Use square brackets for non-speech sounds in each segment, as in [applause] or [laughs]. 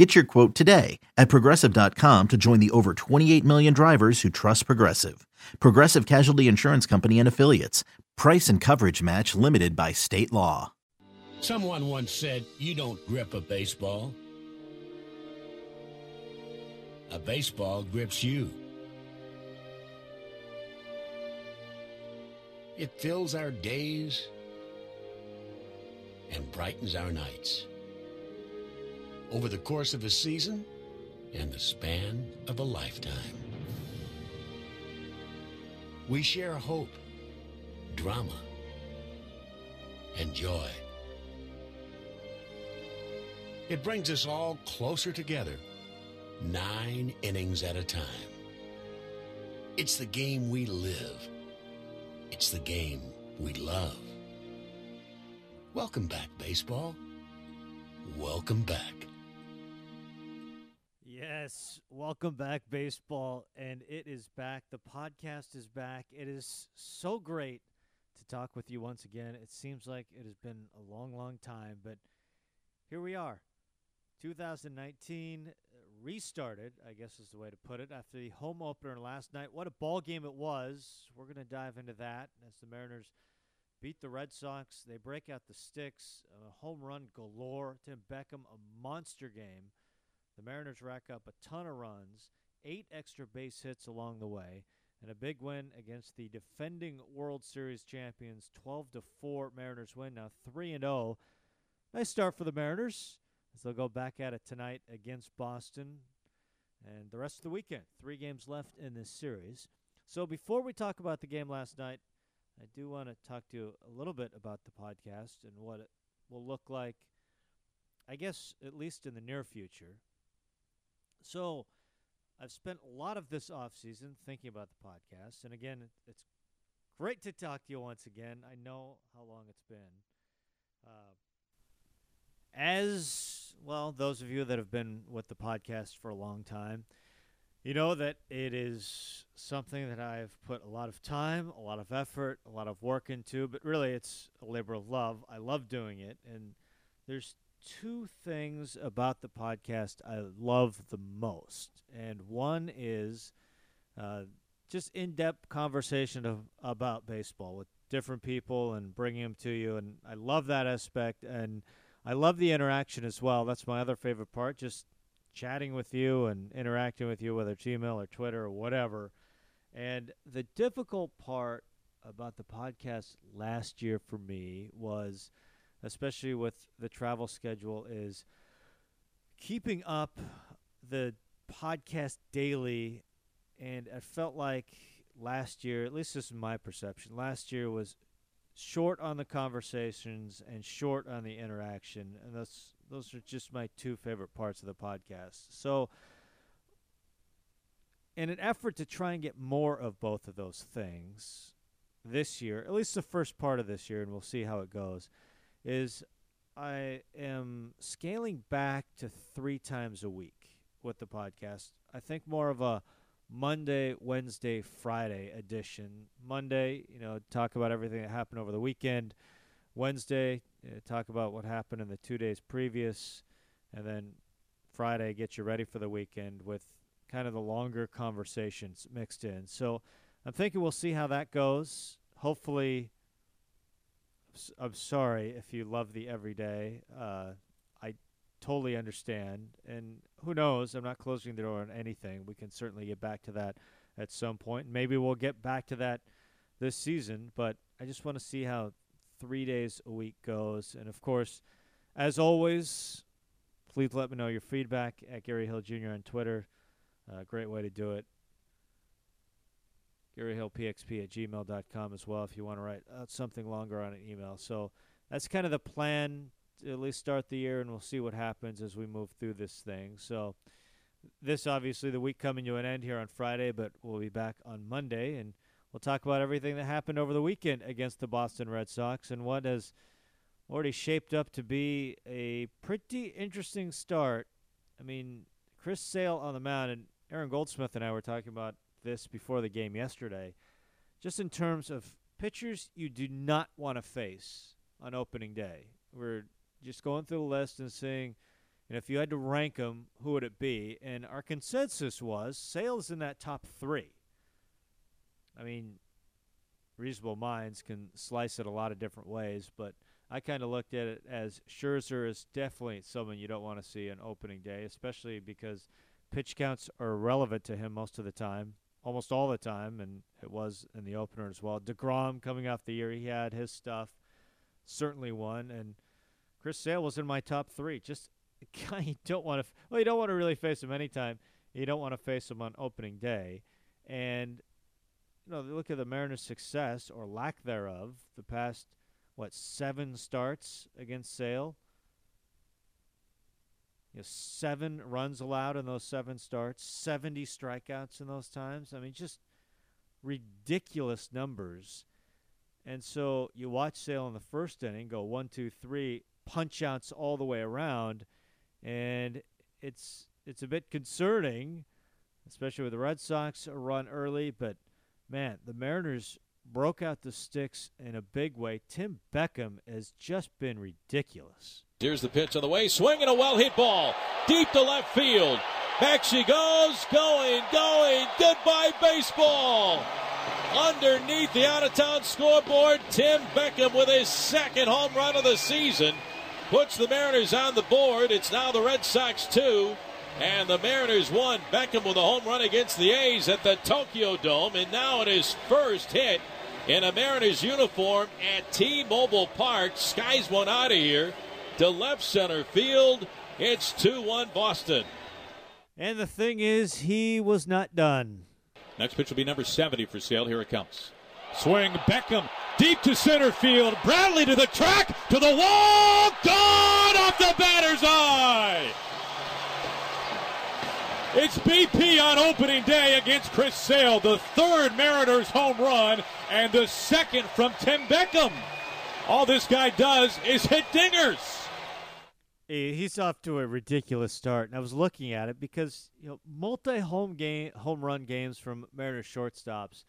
Get your quote today at progressive.com to join the over 28 million drivers who trust Progressive. Progressive Casualty Insurance Company and Affiliates. Price and coverage match limited by state law. Someone once said, You don't grip a baseball. A baseball grips you. It fills our days and brightens our nights. Over the course of a season and the span of a lifetime. We share hope, drama, and joy. It brings us all closer together, nine innings at a time. It's the game we live. It's the game we love. Welcome back, baseball. Welcome back. Welcome back, baseball, and it is back. The podcast is back. It is so great to talk with you once again. It seems like it has been a long, long time, but here we are. 2019 restarted, I guess is the way to put it, after the home opener last night. What a ball game it was. We're going to dive into that as the Mariners beat the Red Sox. They break out the sticks, a home run galore. Tim Beckham, a monster game. The Mariners rack up a ton of runs, eight extra base hits along the way, and a big win against the defending World Series champions. 12 to 4 Mariners win now 3 and 0. Nice start for the Mariners as they'll go back at it tonight against Boston and the rest of the weekend. Three games left in this series. So before we talk about the game last night, I do want to talk to you a little bit about the podcast and what it will look like, I guess, at least in the near future. So I've spent a lot of this off season thinking about the podcast. And again, it's great to talk to you once again. I know how long it's been. Uh, as well, those of you that have been with the podcast for a long time, you know that it is something that I've put a lot of time, a lot of effort, a lot of work into, but really it's a labor of love. I love doing it. And there's two things about the podcast I love the most. And one is uh, just in depth conversation of, about baseball with different people and bringing them to you. And I love that aspect. And I love the interaction as well. That's my other favorite part, just chatting with you and interacting with you, whether it's email or Twitter or whatever. And the difficult part about the podcast last year for me was, especially with the travel schedule, is keeping up the podcast daily. And I felt like last year, at least this is my perception, last year was short on the conversations and short on the interaction, and those those are just my two favorite parts of the podcast. So, in an effort to try and get more of both of those things this year, at least the first part of this year, and we'll see how it goes, is I am scaling back to three times a week with the podcast. I think more of a Monday, Wednesday, Friday edition. Monday, you know, talk about everything that happened over the weekend. Wednesday, uh, talk about what happened in the two days previous. And then Friday, get you ready for the weekend with kind of the longer conversations mixed in. So I'm thinking we'll see how that goes. Hopefully, I'm sorry if you love the everyday. Uh, I totally understand. And who knows? I'm not closing the door on anything. We can certainly get back to that at some point. Maybe we'll get back to that this season, but I just want to see how three days a week goes. And of course, as always, please let me know your feedback at Gary Hill Jr. on Twitter. Uh, great way to do it. GaryHillPXP at gmail.com as well if you want to write out something longer on an email. So that's kind of the plan to at least start the year, and we'll see what happens as we move through this thing. So, this obviously the week coming to an end here on Friday, but we'll be back on Monday, and We'll talk about everything that happened over the weekend against the Boston Red Sox and what has already shaped up to be a pretty interesting start. I mean, Chris Sale on the mound, and Aaron Goldsmith and I were talking about this before the game yesterday, just in terms of pitchers you do not want to face on opening day. We're just going through the list and seeing, and if you had to rank them, who would it be? And our consensus was Sale's in that top three. I mean, reasonable minds can slice it a lot of different ways, but I kind of looked at it as Scherzer is definitely someone you don't want to see on opening day, especially because pitch counts are irrelevant to him most of the time, almost all the time, and it was in the opener as well. DeGrom coming off the year he had, his stuff certainly won. and Chris Sale was in my top three. Just [laughs] guy you don't want to, well, you don't want to really face him anytime. You don't want to face him on opening day, and you know, look at the Mariners' success or lack thereof the past what seven starts against Sale. You know, seven runs allowed in those seven starts, 70 strikeouts in those times. I mean, just ridiculous numbers. And so you watch Sale in the first inning go one, two, three, punch outs all the way around, and it's it's a bit concerning, especially with the Red Sox run early, but – man, the Mariners broke out the sticks in a big way. Tim Beckham has just been ridiculous. Here's the pitch on the way. Swinging a well hit ball deep to left field. Back she goes. Going, going. Goodbye, baseball. Underneath the out of town scoreboard, Tim Beckham with his second home run of the season puts the Mariners on the board. It's now the Red Sox two and the Mariners won. Beckham with a home run against the A's at the Tokyo Dome, and now it is first hit in a Mariners uniform at T-Mobile Park. Skies one out of here to left center field. It's 2-1 Boston. And the thing is, he was not done. Next pitch will be number 70 for Sale. Here it comes. Swing Beckham deep to center field. Bradley to the track, to the wall. Gone off the batter's eye. It's BP on opening day against Chris Sale, the third Mariners home run and the second from Tim Beckham. All this guy does is hit dingers. He's off to a ridiculous start, and I was looking at it because you know multi-home game, home run games from Mariners shortstops,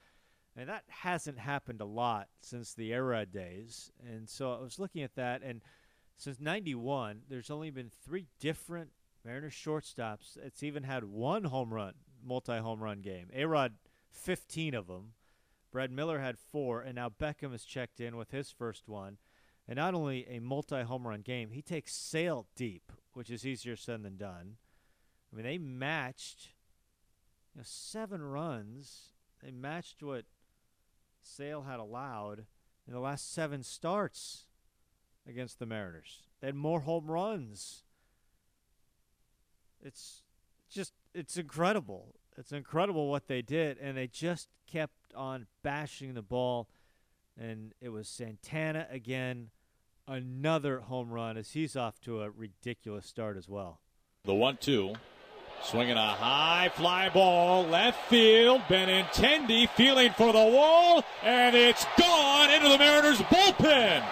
and that hasn't happened a lot since the Arod days. And so I was looking at that, and since '91, there's only been three different Mariners shortstops. It's even had one home run, multi home run game. Arod, 15 of them. Brad Miller had four, and now Beckham has checked in with his first one. And not only a multi home run game, he takes Sale deep, which is easier said than done. I mean, they matched you know, seven runs. They matched what Sale had allowed in the last seven starts against the Mariners. They had more home runs it's just it's incredible. It's incredible what they did, and they just kept on bashing the ball. And it was Santana again, another home run as he's off to a ridiculous start as well. The one-two, swinging a high fly ball left field. Benintendi feeling for the wall, and it's gone into the Mariners bullpen.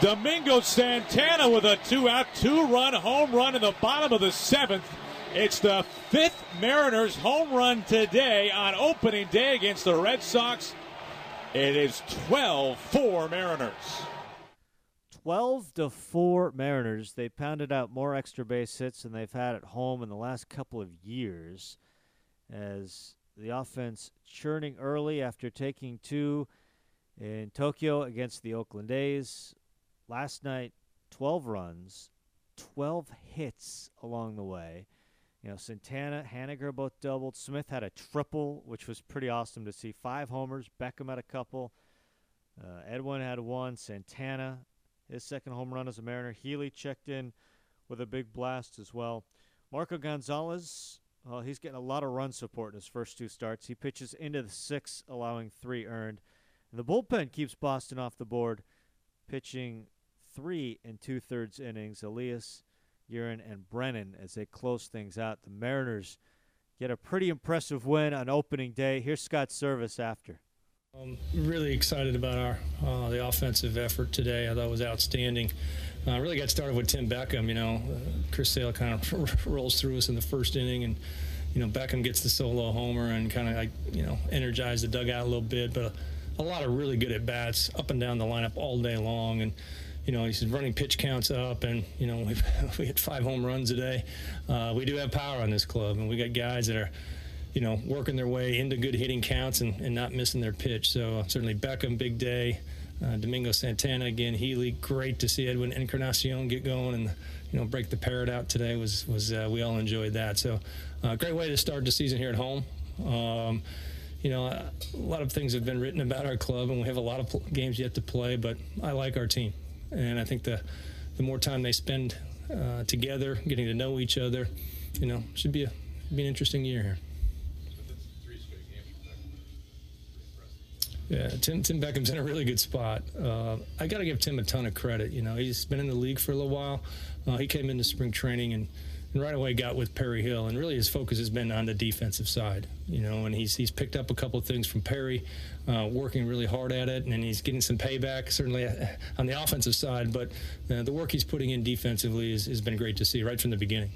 Domingo Santana with a two out, two run home run in the bottom of the seventh. It's the fifth Mariners home run today on opening day against the Red Sox. It is 12 4 Mariners. 12 to 4 Mariners. They pounded out more extra base hits than they've had at home in the last couple of years as the offense churning early after taking two in Tokyo against the Oakland A's. Last night, 12 runs, 12 hits along the way. You know, Santana, Haniger both doubled. Smith had a triple, which was pretty awesome to see. Five homers. Beckham had a couple. Uh, Edwin had one. Santana, his second home run as a Mariner. Healy checked in with a big blast as well. Marco Gonzalez, well, he's getting a lot of run support in his first two starts. He pitches into the six, allowing three earned. And the bullpen keeps Boston off the board, pitching three and two thirds innings. Elias, Gearrin, and Brennan as they close things out. The Mariners get a pretty impressive win on opening day. Here's Scott Servais after. I'm really excited about our uh, the offensive effort today. I thought was outstanding. Uh, really got started with Tim Beckham. You know, uh, Chris Sale kind of [laughs] rolls through us in the first inning, and you know Beckham gets the solo homer and kind of like you know energize the dugout a little bit. But a, a lot of really good at bats up and down the lineup all day long, and you know, he's running pitch counts up, and you know, [laughs] we we hit five home runs today. Uh, we do have power on this club, and we got guys that are, you know, working their way into good hitting counts and, and not missing their pitch. So uh, certainly Beckham, big day. Uh, Domingo Santana again, Healy, great to see Edwin Encarnacion get going and you know break the parrot out today was was uh, we all enjoyed that. So uh, great way to start the season here at home. Um, you know, a lot of things have been written about our club, and we have a lot of pl- games yet to play. But I like our team and I think the the more time they spend uh, together, getting to know each other, you know, should be a be an interesting year here. Yeah, Tim, Tim Beckham's in a really good spot. Uh, I got to give Tim a ton of credit. You know, he's been in the league for a little while. Uh, he came into spring training and right away got with Perry Hill, and really his focus has been on the defensive side, you know, and he's he's picked up a couple of things from Perry, uh, working really hard at it, and he's getting some payback certainly uh, on the offensive side, but uh, the work he's putting in defensively has been great to see right from the beginning.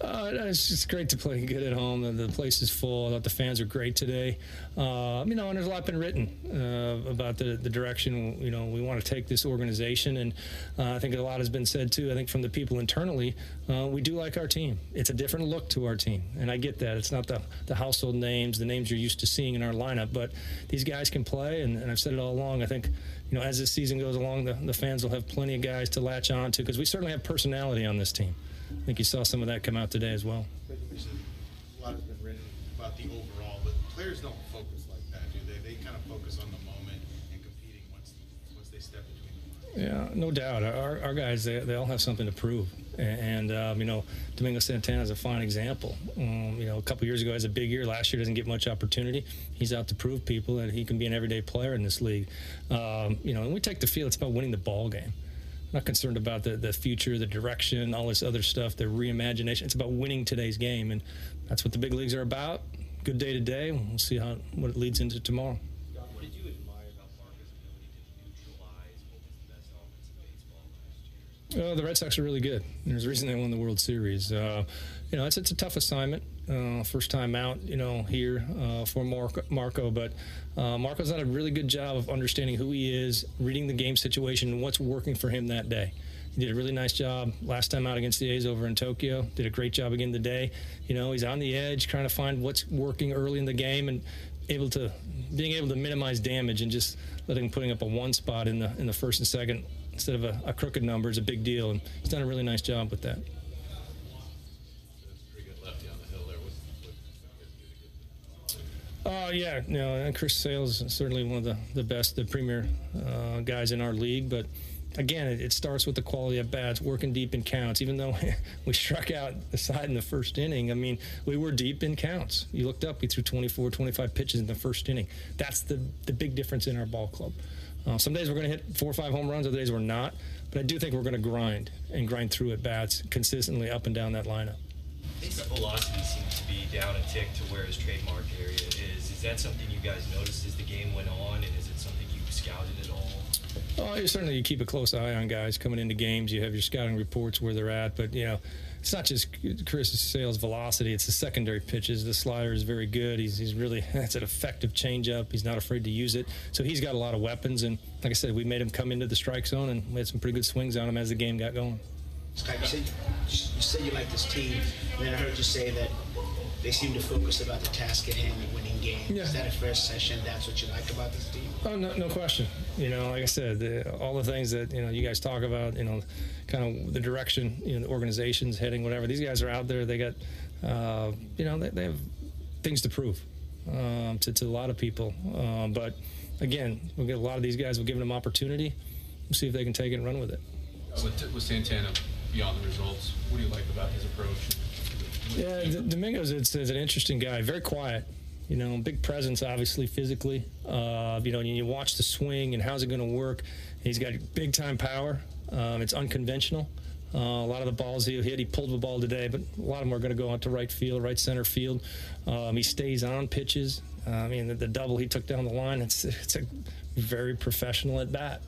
Uh, it's just great to play good at home. The, the place is full. I thought the fans are great today. Uh, you know, and there's a lot been written uh, about the, the direction you know we want to take this organization, and uh, I think a lot has been said too. I think from the people internally, uh, we do like our team. It's a different look to our team, and I get that. It's not the the household names, the names you're used to seeing in our lineup, but these guys can play, and, and I've said it all along. I think you know as this season goes along, the, the fans will have plenty of guys to latch on to because we certainly have personality on this team. I think you saw some of that come out today as well. A lot has been written about the overall, but players don't focus like that, do they? They kind of focus on the moment and competing once once they step between the lines. Yeah, no doubt. Our, our guys, they, they all have something to prove. And, um, you know, Domingo Santana is a fine example. Um, you know, a couple years ago, has a big year. Last year, doesn't get much opportunity. He's out to prove people that he can be an everyday player in this league. Um, you know, and we take the field, it's about winning the ball game not concerned about the, the future, the direction, all this other stuff, the reimagination. It's about winning today's game, and that's what the big leagues are about. Good day today. We'll see how what it leads into tomorrow. What did you admire about Marcus' ability to neutralize what was the best offense in baseball last year? The Red Sox are really good. There's a reason they won the World Series. Uh, you know, it's, it's a tough assignment. Uh, first time out, you know, here uh, for Marco, Marco. But uh, Marco's done a really good job of understanding who he is, reading the game situation, and what's working for him that day. He did a really nice job last time out against the A's over in Tokyo. Did a great job again today. You know, he's on the edge, trying to find what's working early in the game and able to being able to minimize damage and just letting putting up a one spot in the in the first and second instead of a, a crooked number is a big deal. And he's done a really nice job with that. Uh, yeah, and Chris Sales is certainly one of the, the best, the premier uh, guys in our league. But again, it, it, starts with the quality of bats, working deep in counts. Even though [laughs] we struck out the side in the first inning, I mean, we were deep in counts. You looked up, we threw 24, 25 pitches in the first inning. That's the, the big difference in our ball club. Uh, some days we're going to hit four or five home runs, other days we're not. But I do think we're going to grind and grind through at bats consistently up and down that lineup. Velocity seems to be down a tick to where his trademark area is. Is that something you guys noticed as the game went on, and is it something you scouted at all? Oh, certainly you keep a close eye on guys coming into games. You have your scouting reports where they're at, but you know, it's not just Chris Sale's velocity; it's the secondary pitches. The slider is very good. He's he's really [laughs] that's an effective changeup. He's not afraid to use it, so he's got a lot of weapons. And like I said, we made him come into the strike zone, and we had some pretty good swings on him as the game got going. Scott, you said you said you like this team, and then I heard you say that they seem to focus about the task at hand and winning games. Yeah. Is that a fair session? That's what you like about this team? Oh, no, no question. You know, like I said, the, all the things that you know you guys talk about, you know, kind of the direction, you know, the organization's heading, whatever. These guys are out there. They got, uh, you know, they, they, have things to prove um, to, to a lot of people. Um, but again, we'll get a lot of these guys. We'll give them opportunity. We'll see if they can take it and run with it. With, with Santana, beyond the results, what do you like about his approach? Yeah, D- Domingos it's, it's, an interesting guy. Very quiet. You know, big presence, obviously, physically. Uh, you know, you watch the swing and how's it going to work. He's got big time power. Um, it's unconventional. Uh, a lot of the balls he hit, he pulled the ball today, but a lot of them are going to go out to right field, right center field. Um, he stays on pitches. Uh, I mean, the, the, double he took down the line, it's, it's a very professional at bat.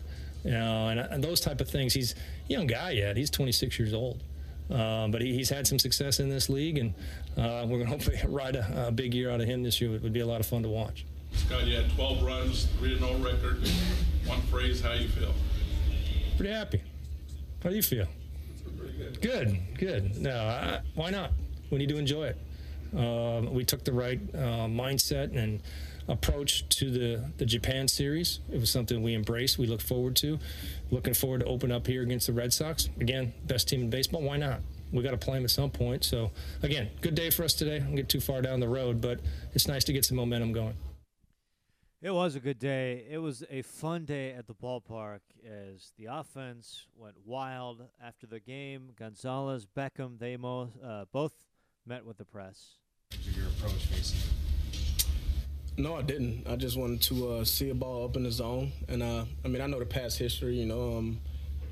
You know, and, and those type of things. He's a young guy yet. He's 26 years old. Uh, but he, he's had some success in this league, and uh, we're going [laughs] to hopefully ride a, a, big year out of him this year. It would be a lot of fun to watch. Scott, you had 12 runs, 3 0 record. One phrase, how you feel? Pretty happy. How do you feel? Good. good. good, No, I, why not? We need to enjoy it. Um, we took the right uh, mindset and approach to the, the Japan series. It was something we embraced, we look forward to. Looking forward to open up here against the Red Sox. Again, best team in baseball. Why not? We got to play them at some point. So, again, good day for us today. I don't get too far down the road, but it's nice to get some momentum going. It was a good day. It was a fun day at the ballpark as the offense went wild after the game. Gonzalez, Beckham, they mo- uh, both met with the press. Your approach facing no, I didn't. I just wanted to uh, see a ball up in the zone, and uh, I mean, I know the past history. You know, um,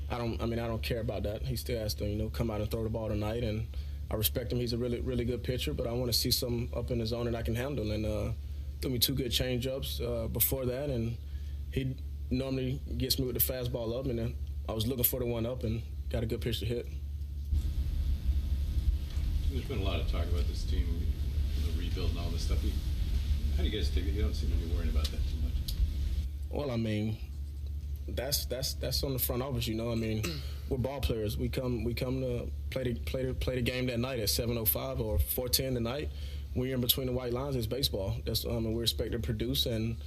I don't. I mean, I don't care about that. He still has to, you know, come out and throw the ball tonight, and I respect him. He's a really, really good pitcher, but I want to see some up in the zone that I can handle. And uh, threw me two good changeups uh, before that, and he normally gets me with the fastball up, and then I was looking for the one up and got a good pitch to hit. There's been a lot of talk about this team, the rebuild and all this stuff. How do you guys take it? You don't seem to be worrying about that too much. Well, I mean, that's that's that's on the front office, you know. I mean, [clears throat] we're ball players. We come we come to play the play the, play the game that night at 7:05 or 4:10 tonight. You're in between the white lines, it's baseball. That's um, and we're expected to produce. And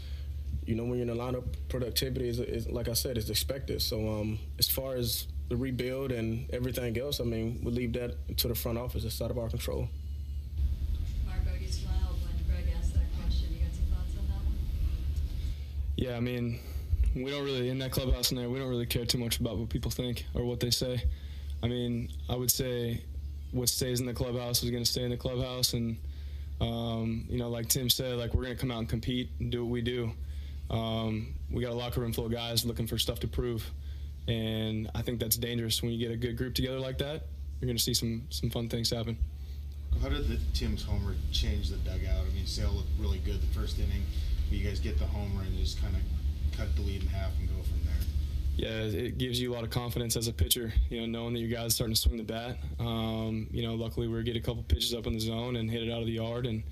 you know, when you're in the lineup, productivity is, is like I said, is expected. So um, as far as the rebuild and everything else, I mean, we leave that to the front office. It's out of our control. Yeah, I mean, we don't really in that clubhouse in there. We don't really care too much about what people think or what they say. I mean, I would say what stays in the clubhouse is going to stay in the clubhouse, and um, you know, like Tim said, like we're going to come out and compete and do what we do. Um, we got a locker room full of guys looking for stuff to prove, and I think that's dangerous when you get a good group together like that. You're going to see some some fun things happen. How did the Tim's homer change the dugout? I mean, Sale looked really good the first inning you guys get the homer and just kind of cut the lead in half and go from there. Yeah, it gives you a lot of confidence as a pitcher, you know, knowing that your guy's starting to swing the bat. Um, you know, luckily we get a couple pitches up in the zone and hit it out of the yard, and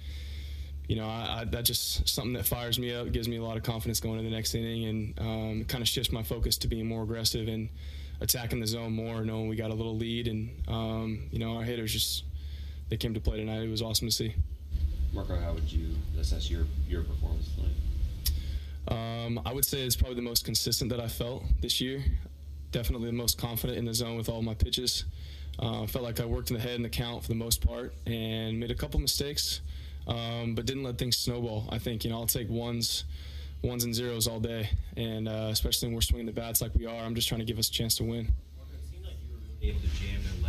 you know, I, I, that's just something that fires me up, gives me a lot of confidence going into the next inning, and um, kind of shifts my focus to being more aggressive and attacking the zone more, knowing we got a little lead, and um, you know, our hitters just they came to play tonight. It was awesome to see. Marco, how would you assess your your performance tonight? Um, I would say it's probably the most consistent that I felt this year. Definitely the most confident in the zone with all my pitches. Uh, felt like I worked in the head and the count for the most part, and made a couple mistakes, um, but didn't let things snowball. I think you know I'll take ones, ones and zeros all day, and uh, especially when we're swinging the bats like we are. I'm just trying to give us a chance to win. It seemed like you were really able to jam their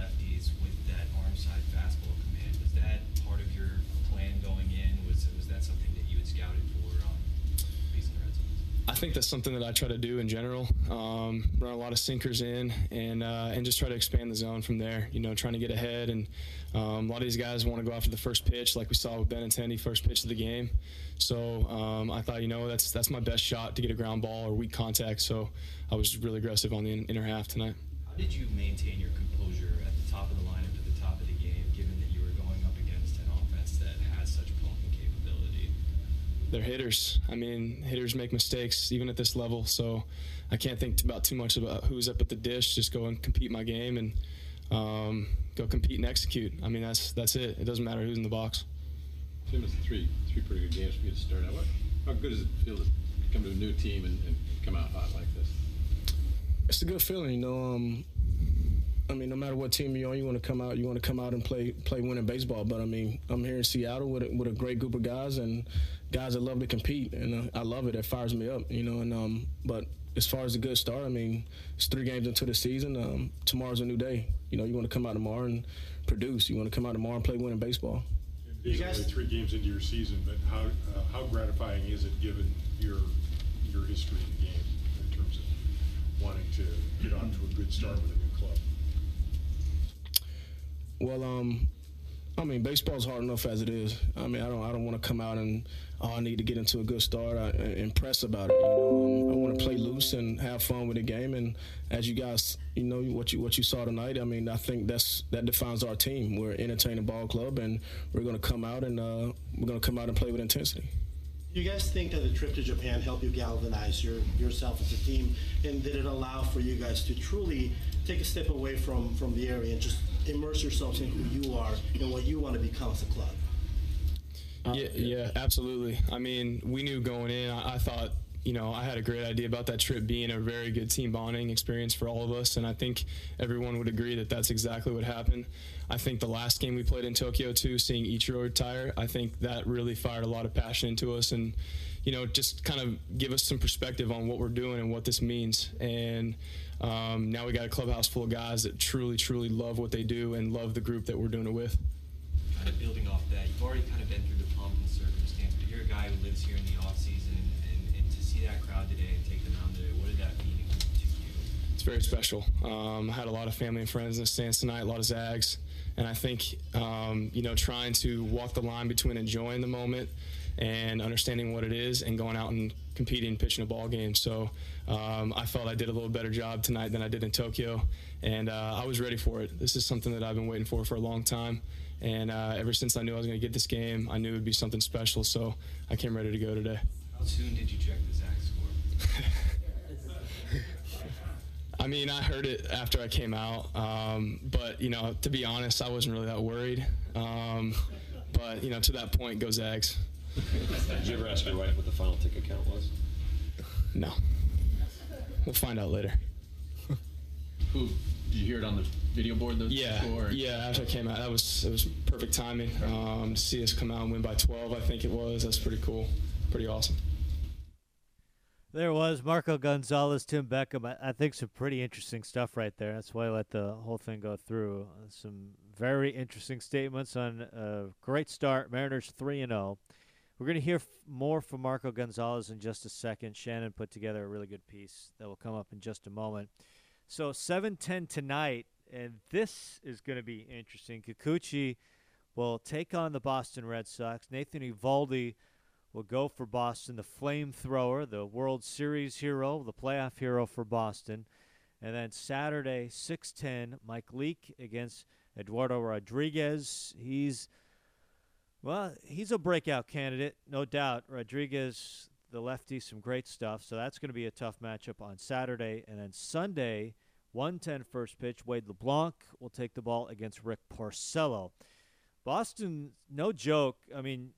think that's something that I try to do in general. Um, run a lot of sinkers in and uh, and just try to expand the zone from there. You know, trying to get ahead. And um, a lot of these guys want to go after the first pitch, like we saw with Benintendi, first pitch of the game. So um, I thought, you know, that's that's my best shot to get a ground ball or weak contact. So I was really aggressive on the inner half tonight. How did you maintain your composure at the top of the game, given that you were going up against an offense that has such pumping capability? They're hitters. I mean, hitters make mistakes even at this level. So I can't think about too much about who's up at the dish. Just go and compete my game and um, go compete and execute. I mean, that's that's it. It doesn't matter who's in the box. Tim, it's three three pretty good games for you to start out. What, how good does it feel to come to a new team and, and come out hot like this? It's a good feeling, you know. Um, I mean, no matter what team you're on, you want to come out. You want to come out and play play winning baseball. But I mean, I'm here in Seattle with a, with a great group of guys and guys that love to compete, and uh, I love it. It fires me up, you know. And um, but as far as a good start, I mean, it's three games into the season. Um, tomorrow's a new day. You know, you want to come out tomorrow and produce. You want to come out tomorrow and play winning baseball. It's only three games into your season, but how uh, how gratifying is it given your your history in the game in terms of wanting to get off to a good start with a new club? Well, um, I mean, baseball's hard enough as it is. I mean, I don't, I don't want to come out and oh, I need to get into a good start. I, impress about it. You know, um, I want to play loose and have fun with the game. And as you guys, you know, what you what you saw tonight. I mean, I think that's that defines our team. We're an entertaining ball club, and we're going to come out and uh, we're going to come out and play with intensity. You guys think that the trip to Japan helped you galvanize your yourself as a team, and did it allow for you guys to truly take a step away from from the area and just immerse yourselves in who you are and what you want to become as a club? Uh, yeah, yeah, absolutely. I mean, we knew going in. I, I thought you know, I had a great idea about that trip being a very good team bonding experience for all of us, and I think everyone would agree that that's exactly what happened. I think the last game we played in Tokyo too, seeing Ichiro retire, I think that really fired a lot of passion into us, and you know, just kind of give us some perspective on what we're doing and what this means. And um, now we got a clubhouse full of guys that truly, truly love what they do and love the group that we're doing it with. Kind of building off that, you've already kind of been through the pomp and circumstance, but you're a guy who lives here in the off season and, and to see that crowd today and take them out today, what did that mean to you? It's very special. Um, I had a lot of family and friends in the stands tonight, a lot of Zags, and I think um, you know trying to walk the line between enjoying the moment and understanding what it is and going out and competing, pitching a ball game. So um, I felt I did a little better job tonight than I did in Tokyo, and uh, I was ready for it. This is something that I've been waiting for for a long time. And uh, ever since I knew I was going to get this game, I knew it would be something special. So I came ready to go today. How soon did you check the Zag score? [laughs] I mean, I heard it after I came out, um, but you know, to be honest, I wasn't really that worried. Um, but you know, to that point, go Zags. Did you ever ask your wife what the final ticket count was? No. We'll find out later. Who? Did you hear it on the video board? The yeah, score? yeah. After I came out, that was it was perfect timing. Um, to see us come out and win by 12, I think it was. That's pretty cool, pretty awesome. There was Marco Gonzalez, Tim Beckham. I, I, think some pretty interesting stuff right there. That's why I let the whole thing go through. Uh, some very interesting statements on a great start. Mariners 3 and 0. We're going to hear f- more from Marco Gonzalez in just a second. Shannon put together a really good piece that will come up in just a moment. So 7:10 tonight, and this is going to be interesting. Kikuchi will take on the Boston Red Sox. Nathan Eovaldi will go for Boston, the flamethrower, the World Series hero, the playoff hero for Boston. And then Saturday, 6:10, Mike Leake against Eduardo Rodriguez. He's well, he's a breakout candidate, no doubt. Rodriguez, the lefty, some great stuff. So that's going to be a tough matchup on Saturday. And then Sunday, 110 first pitch, Wade LeBlanc will take the ball against Rick Porcello. Boston, no joke. I mean,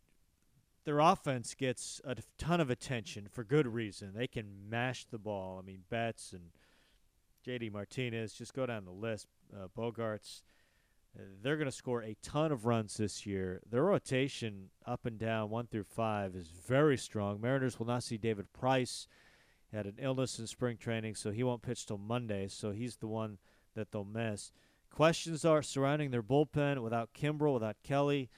their offense gets a ton of attention for good reason. They can mash the ball. I mean, Betts and J.D. Martinez, just go down the list. Uh, Bogaerts, uh, they're going to score a ton of runs this year. Their rotation up and down, one through five, is very strong. Mariners will not see David Price. He had an illness in spring training, so he won't pitch till Monday. So he's the one that they'll miss. Questions are surrounding their bullpen without Kimbrel, without Kelly.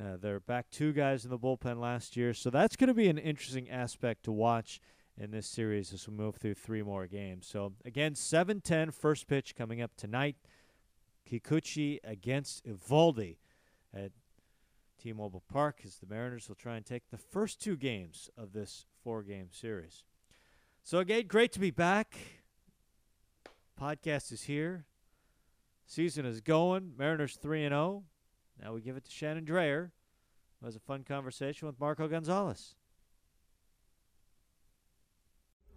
Uh, they're back two guys in the bullpen last year, so that's going to be an interesting aspect to watch in this series as we move through three more games. So again, 7-10 first pitch coming up tonight. Kikuchi against Eovaldi at T-Mobile Park as the Mariners will try and take the first two games of this four-game series. So again, great to be back. Podcast is here. Season is going. Mariners 3 and 0. Now we give it to Shannon Drayer, who has a fun conversation with Marco Gonzalez.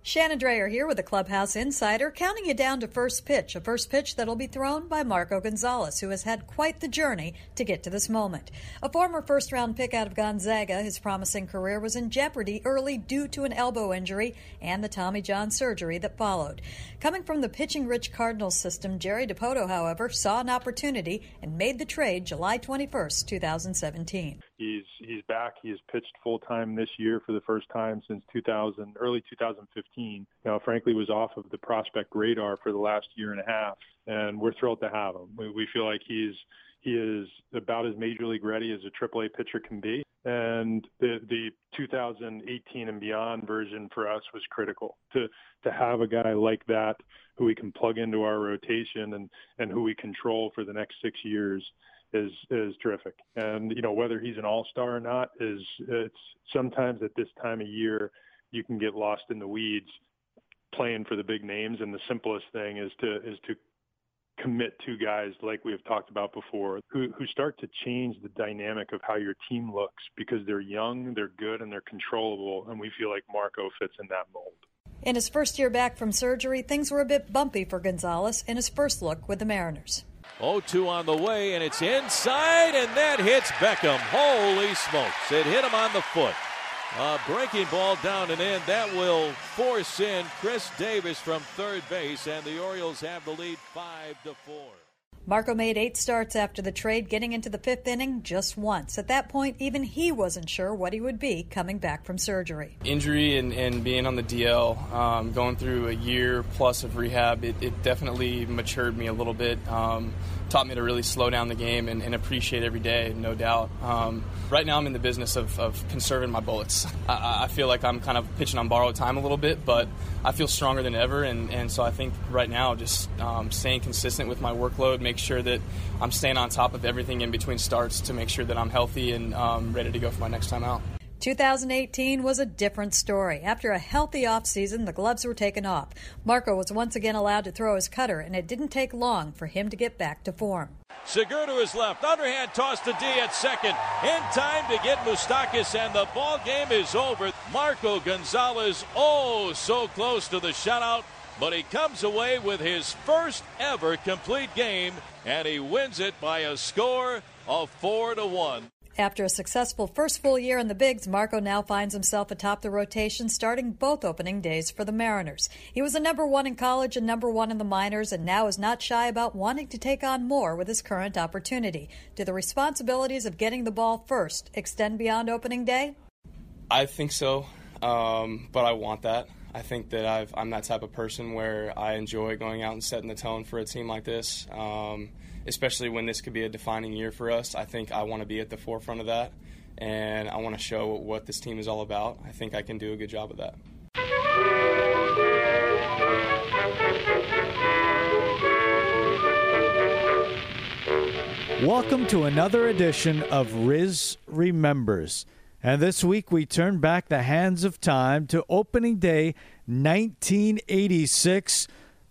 Shannon Drayer here with a Clubhouse Insider, counting you down to first pitch, a first pitch that'll be thrown by Marco Gonzalez, who has had quite the journey to get to this moment. A former first round pick out of Gonzaga, his promising career was in jeopardy early due to an elbow injury and the Tommy John surgery that followed. Coming from the pitching rich Cardinals system, Jerry Dipoto, however, saw an opportunity and made the trade July 21st, 2017. He's he's back. He has pitched full time this year for the first time since 2000, early 2015. Now, frankly, was off of the prospect radar for the last year and a half, and we're thrilled to have him. We, we feel like he's he is about as major league ready as a AAA pitcher can be, and the the 2018 and beyond version for us was critical to to have a guy like that who we can plug into our rotation and and who we control for the next six years is is terrific. And you know whether he's an all star or not is it's sometimes at this time of year you can get lost in the weeds playing for the big names. And the simplest thing is to is to commit to guys like we have talked about before who who start to change the dynamic of how your team looks because they're young, they're good, and they're controllable. And we feel like Marco fits in that mold. In his first year back from surgery, things were a bit bumpy for Gonzalez in his first look with the Mariners. 0 2 on the way, and it's inside, and that hits Beckham. Holy smokes. It hit him on the foot. A breaking ball down and in. That will force in Chris Davis from third base, and the Orioles have the lead 5 to 4. Marco made eight starts after the trade, getting into the fifth inning just once. At that point, even he wasn't sure what he would be coming back from surgery. Injury and, and being on the DL, um, going through a year plus of rehab, it, it definitely matured me a little bit. Um, taught me to really slow down the game and, and appreciate every day, no doubt. Um, right now, I'm in the business of, of conserving my bullets. [laughs] I, I, feel like I'm kind of pitching on borrowed time a little bit, but I feel stronger than ever. And, and so I think right now, just um, staying consistent with my workload, make sure that I'm staying on top of everything in between starts to make sure that I'm healthy and um, ready to go for my next time out. 2018 was a different story. After a healthy offseason, the gloves were taken off. Marco was once again allowed to throw his cutter, and it didn't take long for him to get back to form. Segura to his left. Underhand toss to D at second. In time to get Moustakas, and the ball game is over. Marco Gonzalez, oh, so close to the shutout, but he comes away with his first ever complete game, and he wins it by a score of 4 to 1. After a successful first full year in the Bigs, Marco now finds himself atop the rotation, starting both opening days for the Mariners. He was a number one in college and number one in the minors, and now is not shy about wanting to take on more with his current opportunity. Do the responsibilities of getting the ball first extend beyond opening day? I think so, um, but I want that. I think that i am that type of person where I enjoy going out and setting the tone for a team like this. Um, especially when this could be a defining year for us. I think I want to be at the forefront of that, and I want to show what this team is all about. I think I can do a good job of that. Welcome to another edition of Rizzs Remembers. And this week we turn back the hands of time to opening day 1986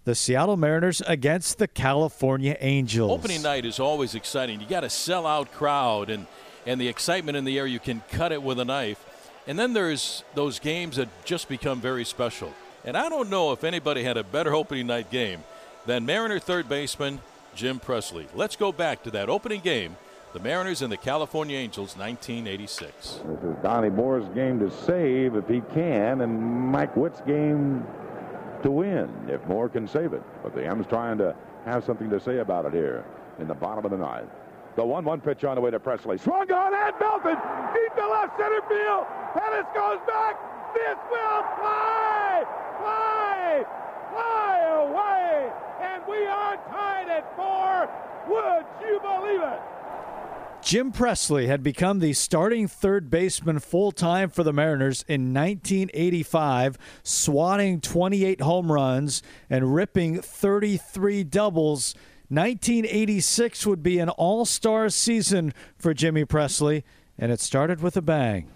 the Seattle Mariners against the California Angels. Opening night is always exciting. You got a sellout crowd and and the excitement in the air. You can cut it with a knife. And then there's those games that just become very special. And I don't know if anybody had a better opening night game than Mariner third baseman Jim Presley. Let's go back to that opening game. The Mariners and the California Angels, 1986. This is Donnie Moore's game to save if he can, and Mike Witt's game to win if Moore can save it. But the M's trying to have something to say about it here in the bottom of the ninth. The 1-1 pitch on the way to Presley. Swung on and belted deep to left center field. Pettis goes back. This will fly, fly, fly away. And we are tied at four. Would you believe it? Jim Presley had become the starting third baseman full time for the Mariners in 1985, swatting 28 home runs and ripping 33 doubles. 1986 would be an all star season for Jimmy Presley, and it started with a bang.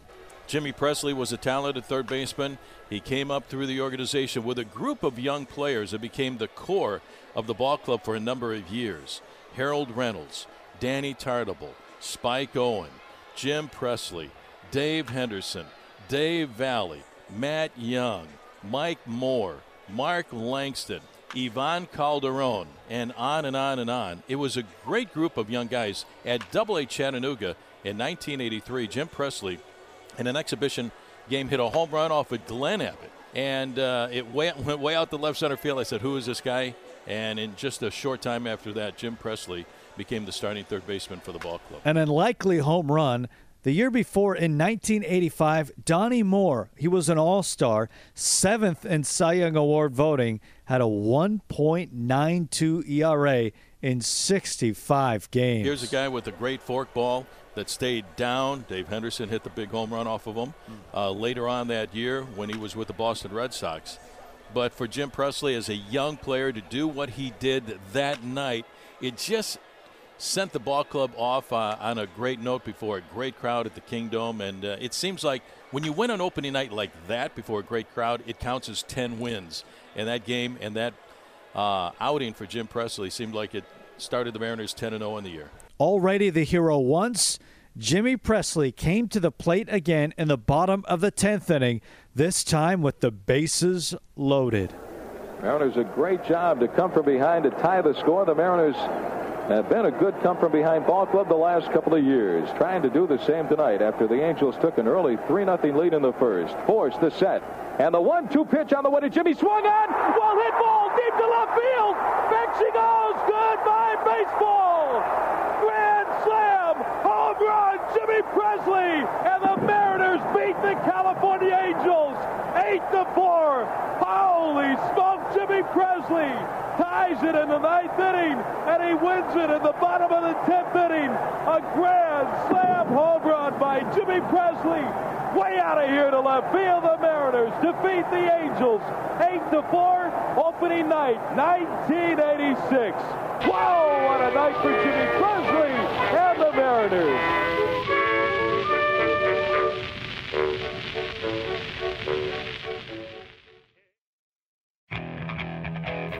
Jimmy Presley was a talented third baseman. He came up through the organization with a group of young players that became the core of the ball club for a number of years. Harold Reynolds, Danny Tartabull, Spike Owen, Jim Presley, Dave Henderson, Dave Valle, Matt Young, Mike Moore, Mark Langston, Ivan Calderon, and on and on and on. It was a great group of young guys at Double A Chattanooga in 1983. Jim Presley, in an exhibition game, hit a home run off of Glenn Abbott, and uh, it went, went way out the left center field. I said, "Who is this guy?" And in just a short time after that, Jim Presley became the starting third baseman for the ball club. An unlikely home run. The year before, in 1985, Donnie Moore, he was an all star, seventh in Cy Young Award voting, had a 1.92 ERA in 65 games. Here's a guy with a great fork ball that stayed down. Dave Henderson hit the big home run off of him uh, later on that year when he was with the Boston Red Sox. But for Jim Presley, as a young player, to do what he did that night, it just sent the ball club off uh, on a great note before a great crowd at the Kingdome, and uh, it seems like when you win on opening night like that before a great crowd, it counts as 10 wins. And that game and that uh, outing for Jim Presley seemed like it started the Mariners 10 0 in the year. Already the hero once. Jimmy Presley came to the plate again in the bottom of the 10th inning, this time with the bases loaded. Mariners a great job to come from behind to tie the score. The Mariners have been a good come from behind ball club the last couple of years. Trying to do the same tonight after the Angels took an early 3 0 lead in the first. Force the set. And the 1 2 pitch on the way to Jimmy swung on. Well hit ball deep to left field. Back she goes. Goodbye, baseball. Grand slam. Home run. Jimmy Presley. And the Mariners beat the California Angels 8 to 4. Holy smoke, Jimmy Presley ties it in the ninth inning, and he wins it in the bottom of the tenth inning. A grand slam home run by Jimmy Presley. Way out of here to left field. The Mariners defeat the Angels 8 to 4. Opening night 1986. Wow, what a night for Jimmy Presley and the Mariners.